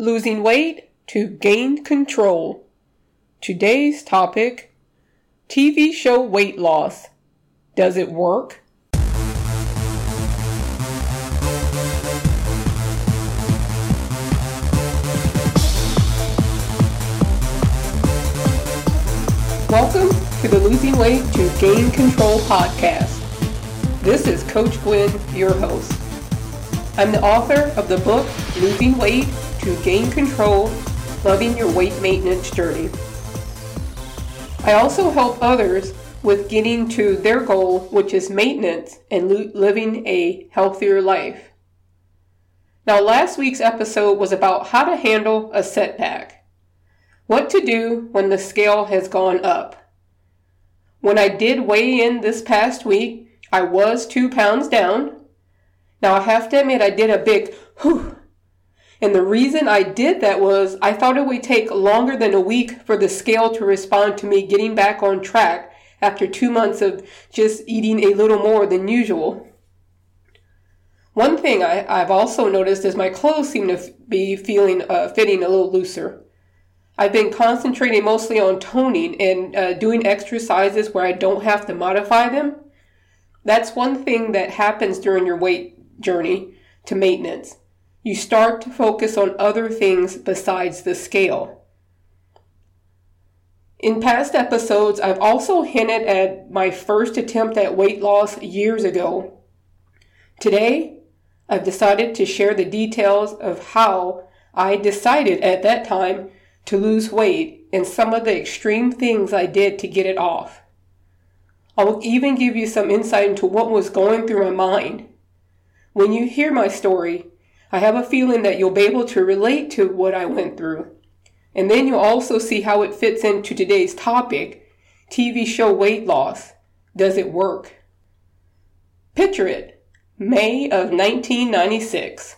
Losing weight to gain control. Today's topic TV show weight loss. Does it work? Welcome to the Losing Weight to Gain Control podcast. This is Coach Gwen, your host. I'm the author of the book Losing Weight to gain control, loving your weight maintenance journey. I also help others with getting to their goal, which is maintenance and living a healthier life. Now, last week's episode was about how to handle a setback. What to do when the scale has gone up. When I did weigh in this past week, I was two pounds down. Now, I have to admit, I did a big whew and the reason I did that was I thought it would take longer than a week for the scale to respond to me getting back on track after two months of just eating a little more than usual. One thing I, have also noticed is my clothes seem to be feeling uh, fitting a little looser. I've been concentrating mostly on toning and uh, doing exercises where I don't have to modify them. That's one thing that happens during your weight journey to maintenance you start to focus on other things besides the scale. In past episodes, I've also hinted at my first attempt at weight loss years ago. Today, I've decided to share the details of how I decided at that time to lose weight and some of the extreme things I did to get it off. I'll even give you some insight into what was going through my mind. When you hear my story, I have a feeling that you'll be able to relate to what I went through. And then you'll also see how it fits into today's topic TV show weight loss. Does it work? Picture it May of 1996.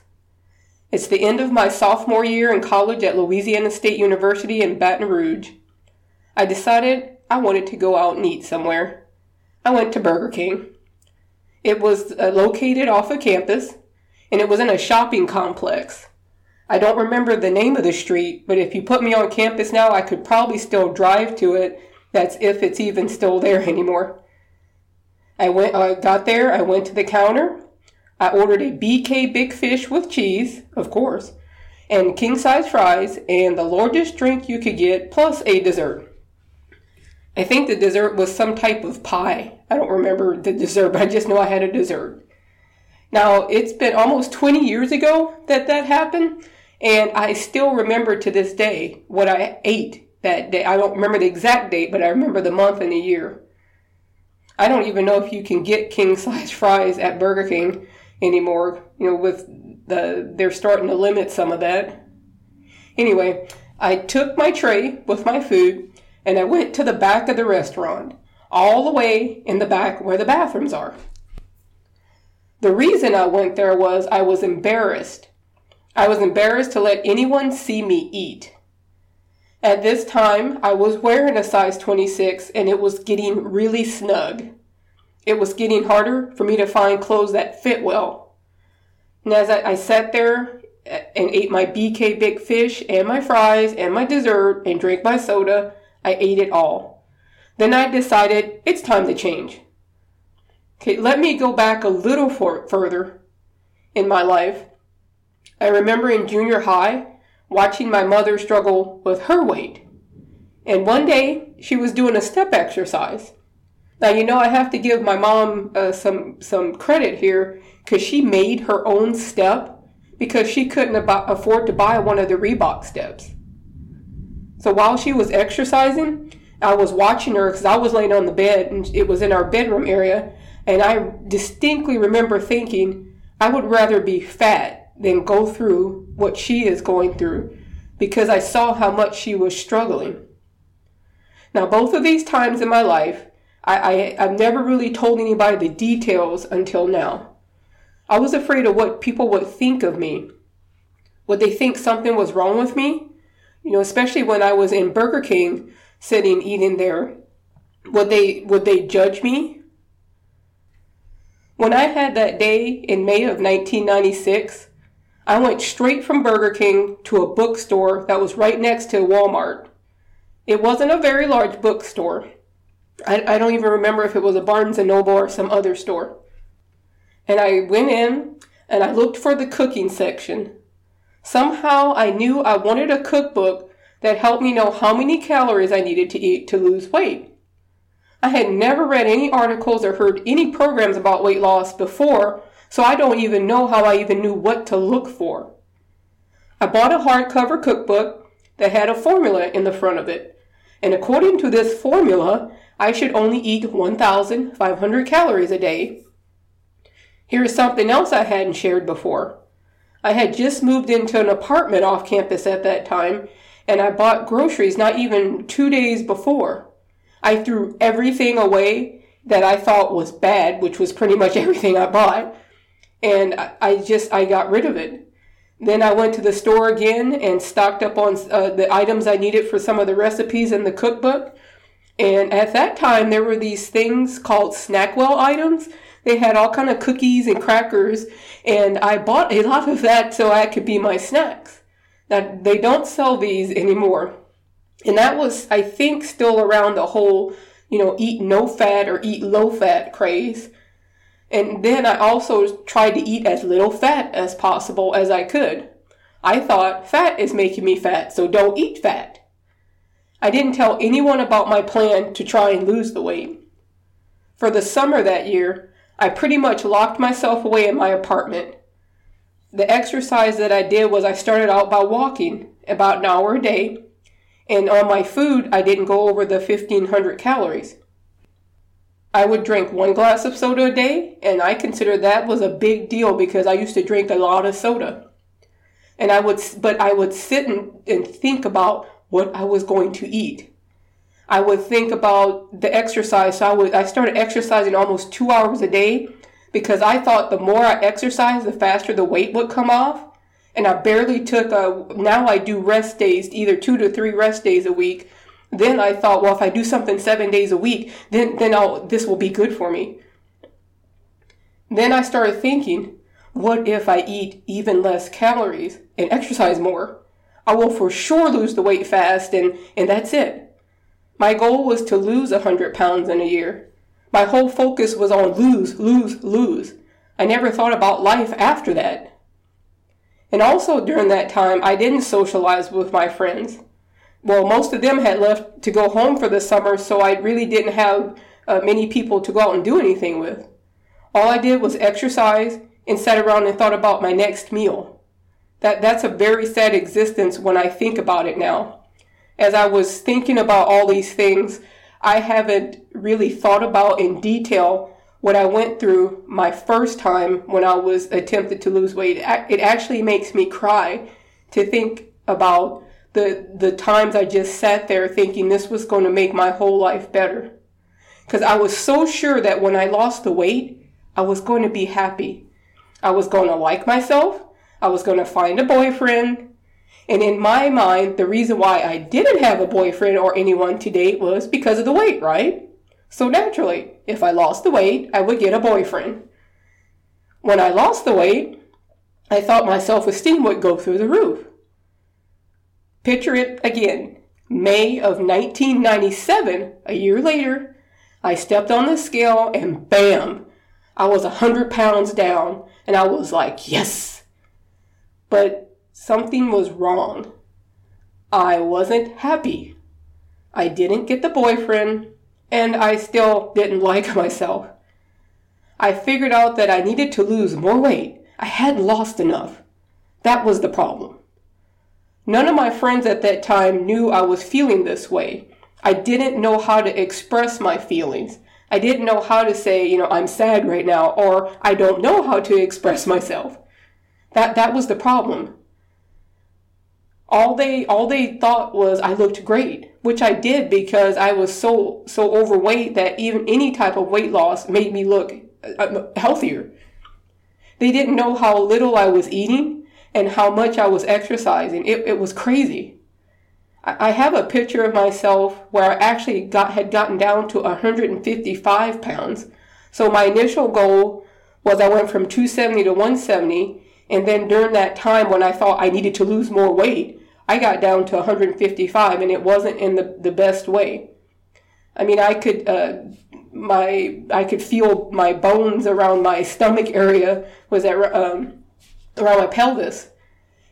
It's the end of my sophomore year in college at Louisiana State University in Baton Rouge. I decided I wanted to go out and eat somewhere. I went to Burger King. It was uh, located off of campus, and it was in a shopping complex. I don't remember the name of the street, but if you put me on campus now, I could probably still drive to it. That's if it's even still there anymore. I went, I got there, I went to the counter, I ordered a BK Big Fish with cheese, of course, and king size fries, and the largest drink you could get, plus a dessert. I think the dessert was some type of pie. I don't remember the dessert, but I just know I had a dessert. Now, it's been almost 20 years ago that that happened, and I still remember to this day what I ate that day. I don't remember the exact date, but I remember the month and the year. I don't even know if you can get king size fries at Burger King anymore. You know, with the they're starting to limit some of that. Anyway, I took my tray with my food and I went to the back of the restaurant, all the way in the back where the bathrooms are. The reason I went there was I was embarrassed. I was embarrassed to let anyone see me eat. At this time, I was wearing a size 26 and it was getting really snug. It was getting harder for me to find clothes that fit well. And as I, I sat there eh, and ate my BK Big Fish and my fries and my dessert and drank my soda, I ate it all. Then I decided it's time to change. Okay, let me go back a little for, further in my life. I remember in junior high watching my mother struggle with her weight. And one day she was doing a step exercise. Now you know I have to give my mom uh, some some credit here because she made her own step because she couldn't ab- afford to buy one of the Reebok steps. So while she was exercising, I was watching her because I was laying on the bed and it was in our bedroom area, and I distinctly remember thinking, I would rather be fat than go through what she is going through because I saw how much she was struggling. Now, both of these times in my life, I, I, have never really told anybody the details until now. I was afraid of what people would think of me. Would they think something was wrong with me? You know, especially when I was in Burger King sitting eating there. Would they would they judge me? When I had that day in May of 1996, I went straight from Burger King to a bookstore that was right next to Walmart. It wasn't a very large bookstore. I, I don't even remember if it was a Barnes and Noble or some other store. And I went in and I looked for the cooking section. Somehow I knew I wanted a cookbook that helped me know how many calories I needed to eat to lose weight. I had never read any articles or heard any programs about weight loss before, so I don't even know how I even knew what to look for. I bought a hardcover cookbook that had a formula in the front of it, and according to this formula, I should only eat 1,500 calories a day. Here's something else I hadn't shared before. I had just moved into an apartment off campus at that time, and I bought groceries not even two days before. I threw everything away that I thought was bad, which was pretty much everything I bought, and I just I got rid of it. Then I went to the store again and stocked up on uh, the items I needed for some of the recipes in the cookbook. And at that time, there were these things called Snackwell items. They had all kind of cookies and crackers, and I bought a lot of that so I could be my snacks. Now they don't sell these anymore, and that was, I think, still around the whole, you know, eat no fat or eat low fat craze. And then I also tried to eat as little fat as possible as I could. I thought fat is making me fat, so don't eat fat. I didn't tell anyone about my plan to try and lose the weight. For the summer that year, I pretty much locked myself away in my apartment. The exercise that I did was I started out by walking about an hour a day, and on my food, I didn't go over the 1500 calories. I would drink one glass of soda a day, and I consider that was a big deal because I used to drink a lot of soda. And I would, but I would sit and, and think about what I was going to eat. I would think about the exercise. So I would, I started exercising almost two hours a day because I thought the more I exercised, the faster the weight would come off. And I barely took a, now I do rest days, either two to three rest days a week then I thought, well, if I do something seven days a week, then, then I'll, this will be good for me. Then I started thinking, what if I eat even less calories and exercise more? I will for sure lose the weight fast and, and that's it. My goal was to lose a 100 pounds in a year. My whole focus was on lose, lose, lose. I never thought about life after that. And also during that time, I didn't socialize with my friends well, most of them had left to go home for the summer, so I really didn't have uh, many people to go out and do anything with. All I did was exercise and sat around and thought about my next meal. That, that's a very sad existence when I think about it now. As I was thinking about all these things, I haven't really thought about in detail what I went through my first time when I was attempted to lose weight. It actually makes me cry to think about the the times I just sat there thinking this was going to make my whole life better. Cuz I was so sure that when I lost the weight, I was going to be happy. I was going to like myself. I was going to find a boyfriend. And in my mind, the reason why I didn't have a boyfriend or anyone to date was because of the weight, right? So naturally, if I lost the weight, I would get a boyfriend. When I lost the weight, I thought my self esteem would go through the roof. Picture it again. May of 1997, a year later, I stepped on the scale and bam, I was 100 pounds down. And I was like, yes. But something was wrong. I wasn't happy. I didn't get the boyfriend, and I still didn't like myself. I figured out that I needed to lose more weight. I hadn't lost enough. That was the problem. None of my friends at that time knew I was feeling this way. I didn't know how to express my feelings. I didn't know how to say, you know, I'm sad right now, or I don't know how to express myself. That, that was the problem. All they, all they thought was I looked great, which I did because I was so, so overweight that even any type of weight loss made me look uh, healthier. They didn't know how little I was eating and how much I was exercising. It, it was crazy. I, I have a picture of myself where I actually got had gotten down to 155 pounds. So my initial goal was I went from 270 to 170, And then during that time when I thought I needed to lose more weight, I got down to 155 and it wasn't in the, the best way. I mean, I could, uh, my, I could feel my bones around my stomach area was at, um, around my pelvis.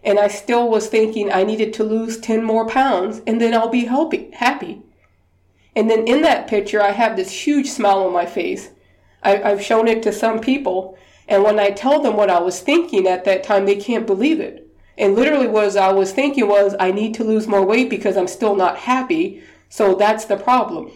And I still was thinking I needed to lose 10 more pounds and then I'll be happy. happy. And then in that picture, I have this huge smile on my face. I, I've shown it to some people. And when I tell them what I was thinking at that time, they can't believe it. And literally what I was thinking was, I need to lose more weight because I'm still not happy. So that's the problem.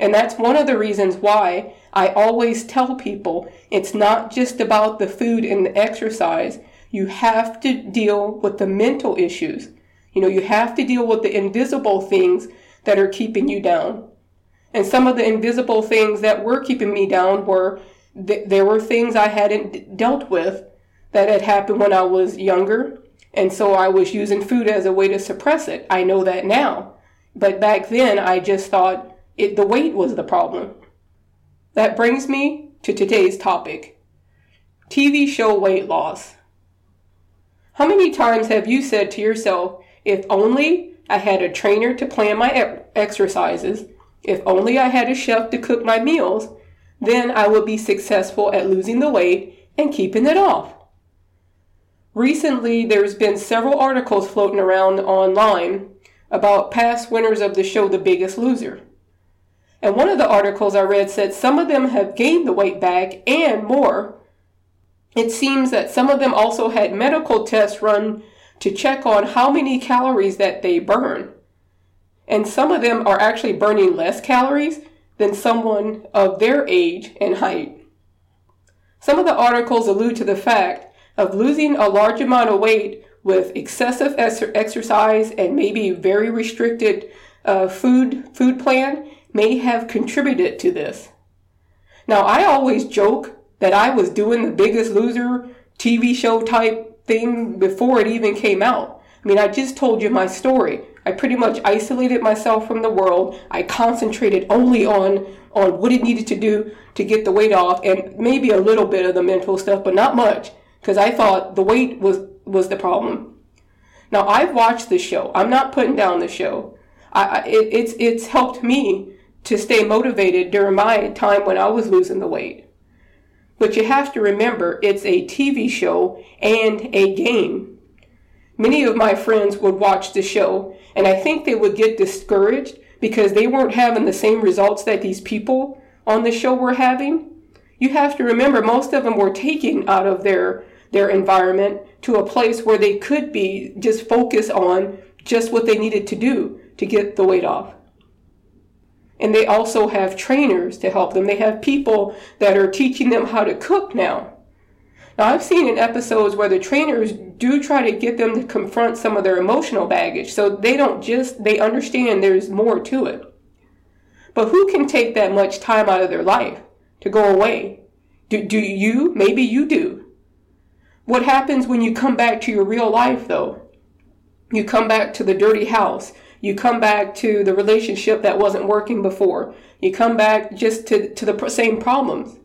And that's one of the reasons why I always tell people it's not just about the food and the exercise. You have to deal with the mental issues. You know, you have to deal with the invisible things that are keeping you down. And some of the invisible things that were keeping me down were th- there were things I hadn't dealt with that had happened when I was younger. And so I was using food as a way to suppress it. I know that now. But back then, I just thought it, the weight was the problem. That brings me to today's topic TV show weight loss. How many times have you said to yourself, if only I had a trainer to plan my exercises, if only I had a chef to cook my meals, then I would be successful at losing the weight and keeping it off. Recently, there's been several articles floating around online about past winners of the show The Biggest Loser. And one of the articles I read said some of them have gained the weight back and more. It seems that some of them also had medical tests run to check on how many calories that they burn. And some of them are actually burning less calories than someone of their age and height. Some of the articles allude to the fact of losing a large amount of weight with excessive exercise and maybe very restricted uh, food food plan may have contributed to this. Now, I always joke that I was doing the biggest loser TV show type thing before it even came out. I mean, I just told you my story. I pretty much isolated myself from the world. I concentrated only on on what it needed to do to get the weight off and maybe a little bit of the mental stuff, but not much because I thought the weight was was the problem. Now I've watched the show. I'm not putting down the show. I, it, it's it's helped me to stay motivated during my time when I was losing the weight. But you have to remember it's a TV show and a game. Many of my friends would watch the show and I think they would get discouraged because they weren't having the same results that these people on the show were having. You have to remember most of them were taken out of their their environment to a place where they could be just focus on just what they needed to do to get the weight off. And they also have trainers to help them. They have people that are teaching them how to cook now. Now, I've seen in episodes where the trainers do try to get them to confront some of their emotional baggage. So they don't just, they understand there's more to it. But who can take that much time out of their life to go away? Do, do you? Maybe you do. What happens when you come back to your real life, though? You come back to the dirty house. You come back to the relationship that wasn't working before. You come back just to, to the same problems.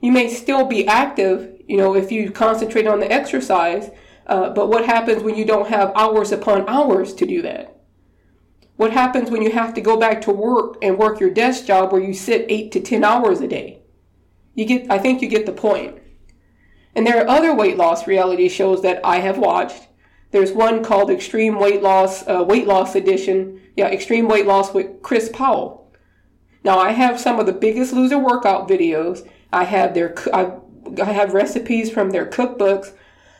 You may still be active, you know, if you concentrate on the exercise, uh, but what happens when you don't have hours upon hours to do that? What happens when you have to go back to work and work your desk job where you sit eight to 10 hours a day? You get, I think you get the point. And there are other weight loss reality shows that I have watched there's one called Extreme Weight Loss, uh, Weight Loss Edition. Yeah, Extreme Weight Loss with Chris Powell. Now I have some of the biggest loser workout videos. I have their, I, I have recipes from their cookbooks.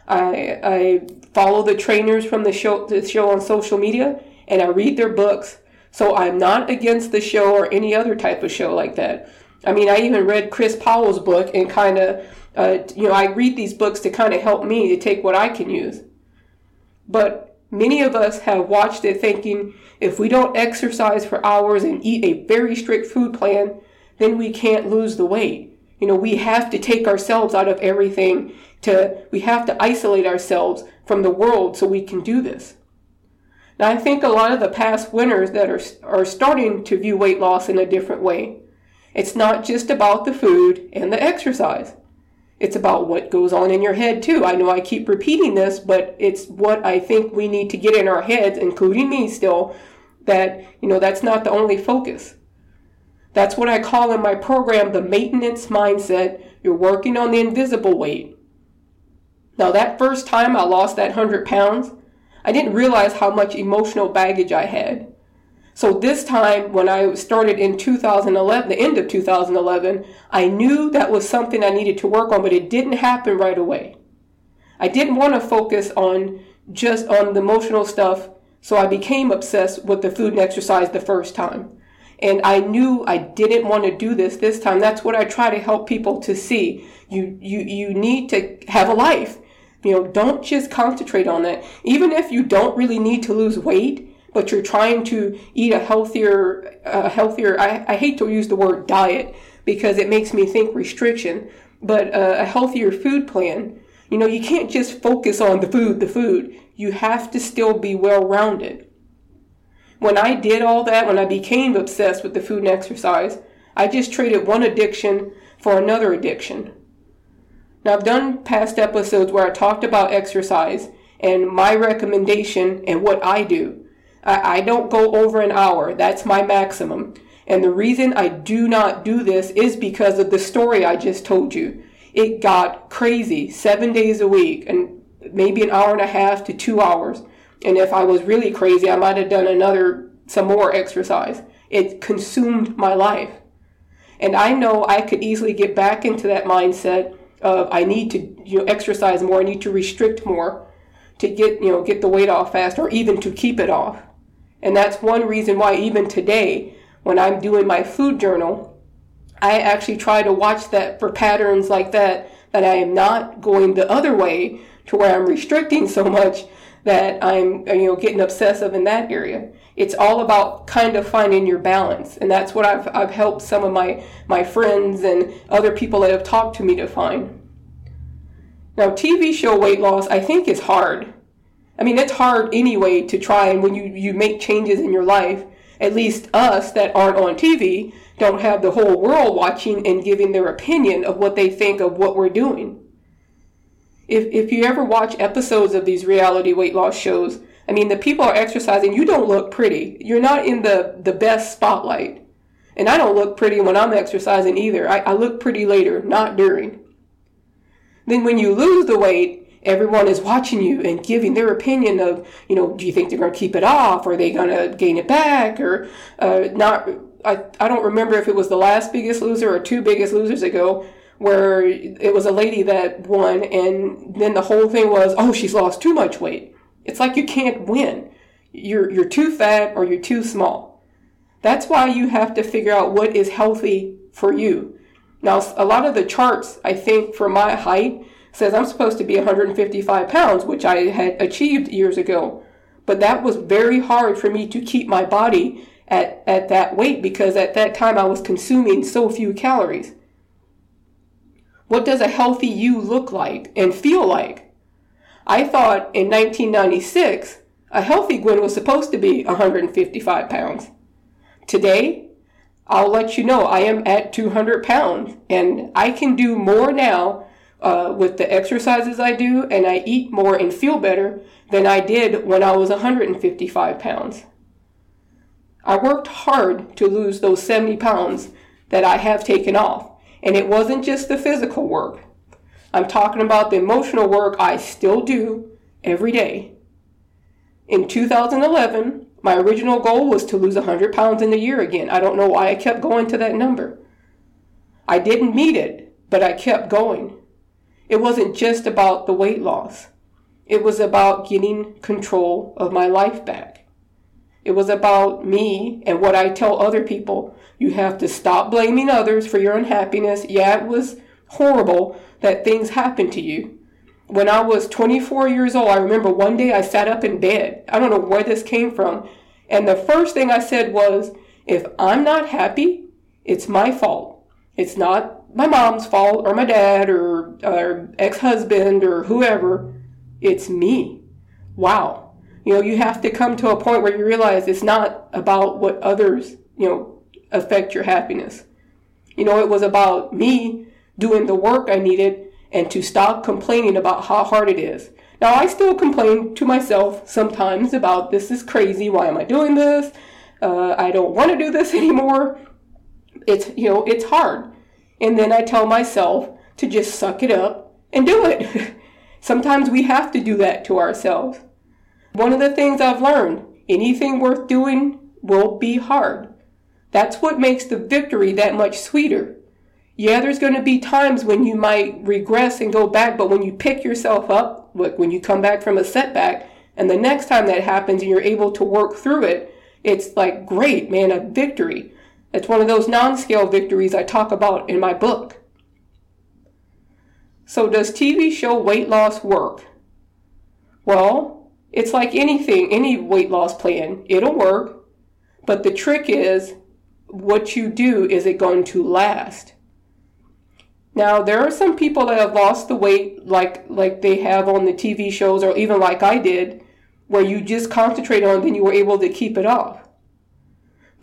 I, I follow the trainers from the show, the show on social media, and I read their books. So I'm not against the show or any other type of show like that. I mean, I even read Chris Powell's book and kind of, uh, you know, I read these books to kind of help me to take what I can use. But many of us have watched it thinking if we don't exercise for hours and eat a very strict food plan, then we can't lose the weight. You know, we have to take ourselves out of everything to, we have to isolate ourselves from the world so we can do this. Now, I think a lot of the past winners that are, are starting to view weight loss in a different way. It's not just about the food and the exercise. It's about what goes on in your head too. I know I keep repeating this, but it's what I think we need to get in our heads, including me still, that, you know, that's not the only focus. That's what I call in my program the maintenance mindset. You're working on the invisible weight. Now, that first time I lost that 100 pounds, I didn't realize how much emotional baggage I had. So this time, when I started in 2011, the end of 2011, I knew that was something I needed to work on, but it didn't happen right away. I didn't want to focus on just on the emotional stuff, so I became obsessed with the food and exercise the first time. And I knew I didn't want to do this this time. That's what I try to help people to see. You, you, you need to have a life. You know, don't just concentrate on that. Even if you don't really need to lose weight, but you're trying to eat a healthier, a healthier, I, I hate to use the word diet because it makes me think restriction, but a, a healthier food plan, you know, you can't just focus on the food, the food. You have to still be well rounded. When I did all that, when I became obsessed with the food and exercise, I just traded one addiction for another addiction. Now, I've done past episodes where I talked about exercise and my recommendation and what I do. I, I don't go over an hour. That's my maximum. And the reason I do not do this is because of the story I just told you. It got crazy seven days a week and maybe an hour and a half to two hours. And if I was really crazy, I might have done another, some more exercise. It consumed my life. And I know I could easily get back into that mindset of I need to you know, exercise more, I need to restrict more to get, you know, get the weight off fast or even to keep it off. And that's one reason why even today, when I'm doing my food journal, I actually try to watch that for patterns like that, that I am not going the other way to where I'm restricting so much that I'm, you know, getting obsessive in that area. It's all about kind of finding your balance. And that's what I've, I've helped some of my, my friends and other people that have talked to me to find. Now, TV show weight loss, I think is hard. I mean, it's hard anyway to try and when you, you make changes in your life, at least us that aren't on TV don't have the whole world watching and giving their opinion of what they think of what we're doing. If, if you ever watch episodes of these reality weight loss shows, I mean, the people are exercising, you don't look pretty. You're not in the, the best spotlight. And I don't look pretty when I'm exercising either. I, I look pretty later, not during. Then when you lose the weight, everyone is watching you and giving their opinion of, you know, do you think they're going to keep it off? Are they going to gain it back? Or uh, not? I, I don't remember if it was the last biggest loser or two biggest losers ago where it was a lady that won and then the whole thing was, oh, she's lost too much weight. It's like you can't win. You're, you're too fat or you're too small. That's why you have to figure out what is healthy for you. Now, a lot of the charts, I think, for my height, says I'm supposed to be 155 pounds, which I had achieved years ago. But that was very hard for me to keep my body at, at that weight because at that time I was consuming so few calories. What does a healthy you look like and feel like? I thought in 1996 a healthy Gwen was supposed to be 155 pounds. Today, I'll let you know I am at 200 pounds and I can do more now uh, with the exercises I do, and I eat more and feel better than I did when I was 155 pounds. I worked hard to lose those 70 pounds that I have taken off, and it wasn't just the physical work. I'm talking about the emotional work I still do every day. In 2011, my original goal was to lose 100 pounds in a year again. I don't know why I kept going to that number. I didn't meet it, but I kept going. It wasn't just about the weight loss. It was about getting control of my life back. It was about me and what I tell other people. You have to stop blaming others for your unhappiness. Yeah, it was horrible that things happened to you. When I was 24 years old, I remember one day I sat up in bed. I don't know where this came from. And the first thing I said was, if I'm not happy, it's my fault. It's not my mom's fault or my dad or, or ex-husband or whoever. It's me. Wow. You know, you have to come to a point where you realize it's not about what others, you know, affect your happiness. You know, it was about me doing the work I needed and to stop complaining about how hard it is. Now, I still complain to myself sometimes about this is crazy. Why am I doing this? Uh, I don't want to do this anymore. It's, you know, it's hard. And then I tell myself to just suck it up and do it. Sometimes we have to do that to ourselves. One of the things I've learned anything worth doing will be hard. That's what makes the victory that much sweeter. Yeah, there's going to be times when you might regress and go back, but when you pick yourself up, when you come back from a setback, and the next time that happens and you're able to work through it, it's like great, man, a victory. It's one of those non scale victories I talk about in my book. So, does TV show weight loss work? Well, it's like anything, any weight loss plan. It'll work, but the trick is what you do, is it going to last? Now, there are some people that have lost the weight like like they have on the TV shows or even like I did, where you just concentrate on then you were able to keep it off.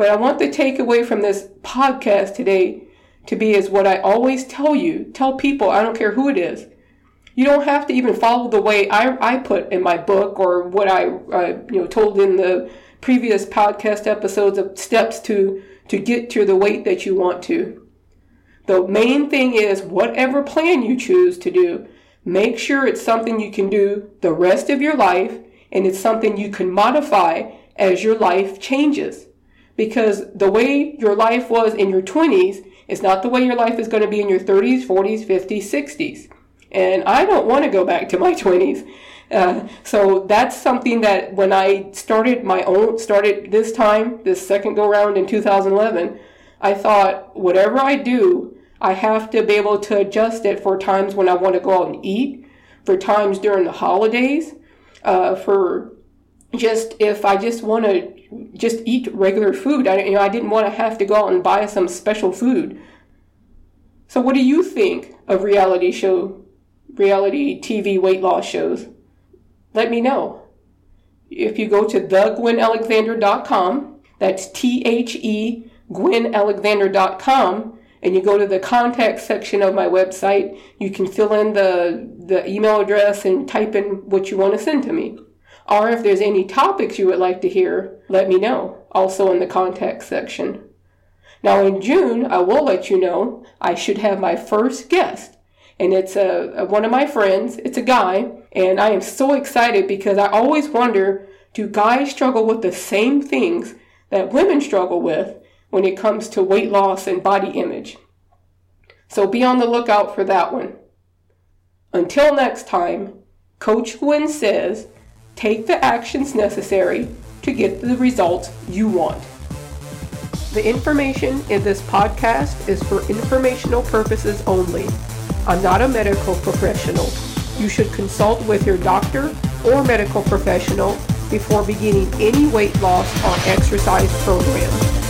But I want the takeaway from this podcast today to be is what I always tell you, tell people, I don't care who it is. You don't have to even follow the way I, I put in my book or what I uh, you know told in the previous podcast episodes of steps to to get to the weight that you want to. The main thing is whatever plan you choose to do, make sure it's something you can do the rest of your life and it's something you can modify as your life changes. Because the way your life was in your 20s is not the way your life is going to be in your 30s, 40s, 50s, 60s. And I don't want to go back to my 20s. Uh, so that's something that when I started my own, started this time, this second go round in 2011, I thought whatever I do, I have to be able to adjust it for times when I want to go out and eat, for times during the holidays, uh, for just if I just want to just eat regular food. I, you know, I didn't want to have to go out and buy some special food. So, what do you think of reality show, reality TV weight loss shows? Let me know. If you go to thegwenalexander.com, that's T H E gwenalexander.com, and you go to the contact section of my website, you can fill in the, the email address and type in what you want to send to me. Or if there's any topics you would like to hear, let me know, also in the contact section. Now in June, I will let you know I should have my first guest. And it's a, a, one of my friends. It's a guy, and I am so excited because I always wonder, do guys struggle with the same things that women struggle with when it comes to weight loss and body image? So be on the lookout for that one. Until next time, Coach Gwen says, Take the actions necessary to get the results you want. The information in this podcast is for informational purposes only. I'm not a medical professional. You should consult with your doctor or medical professional before beginning any weight loss or exercise program.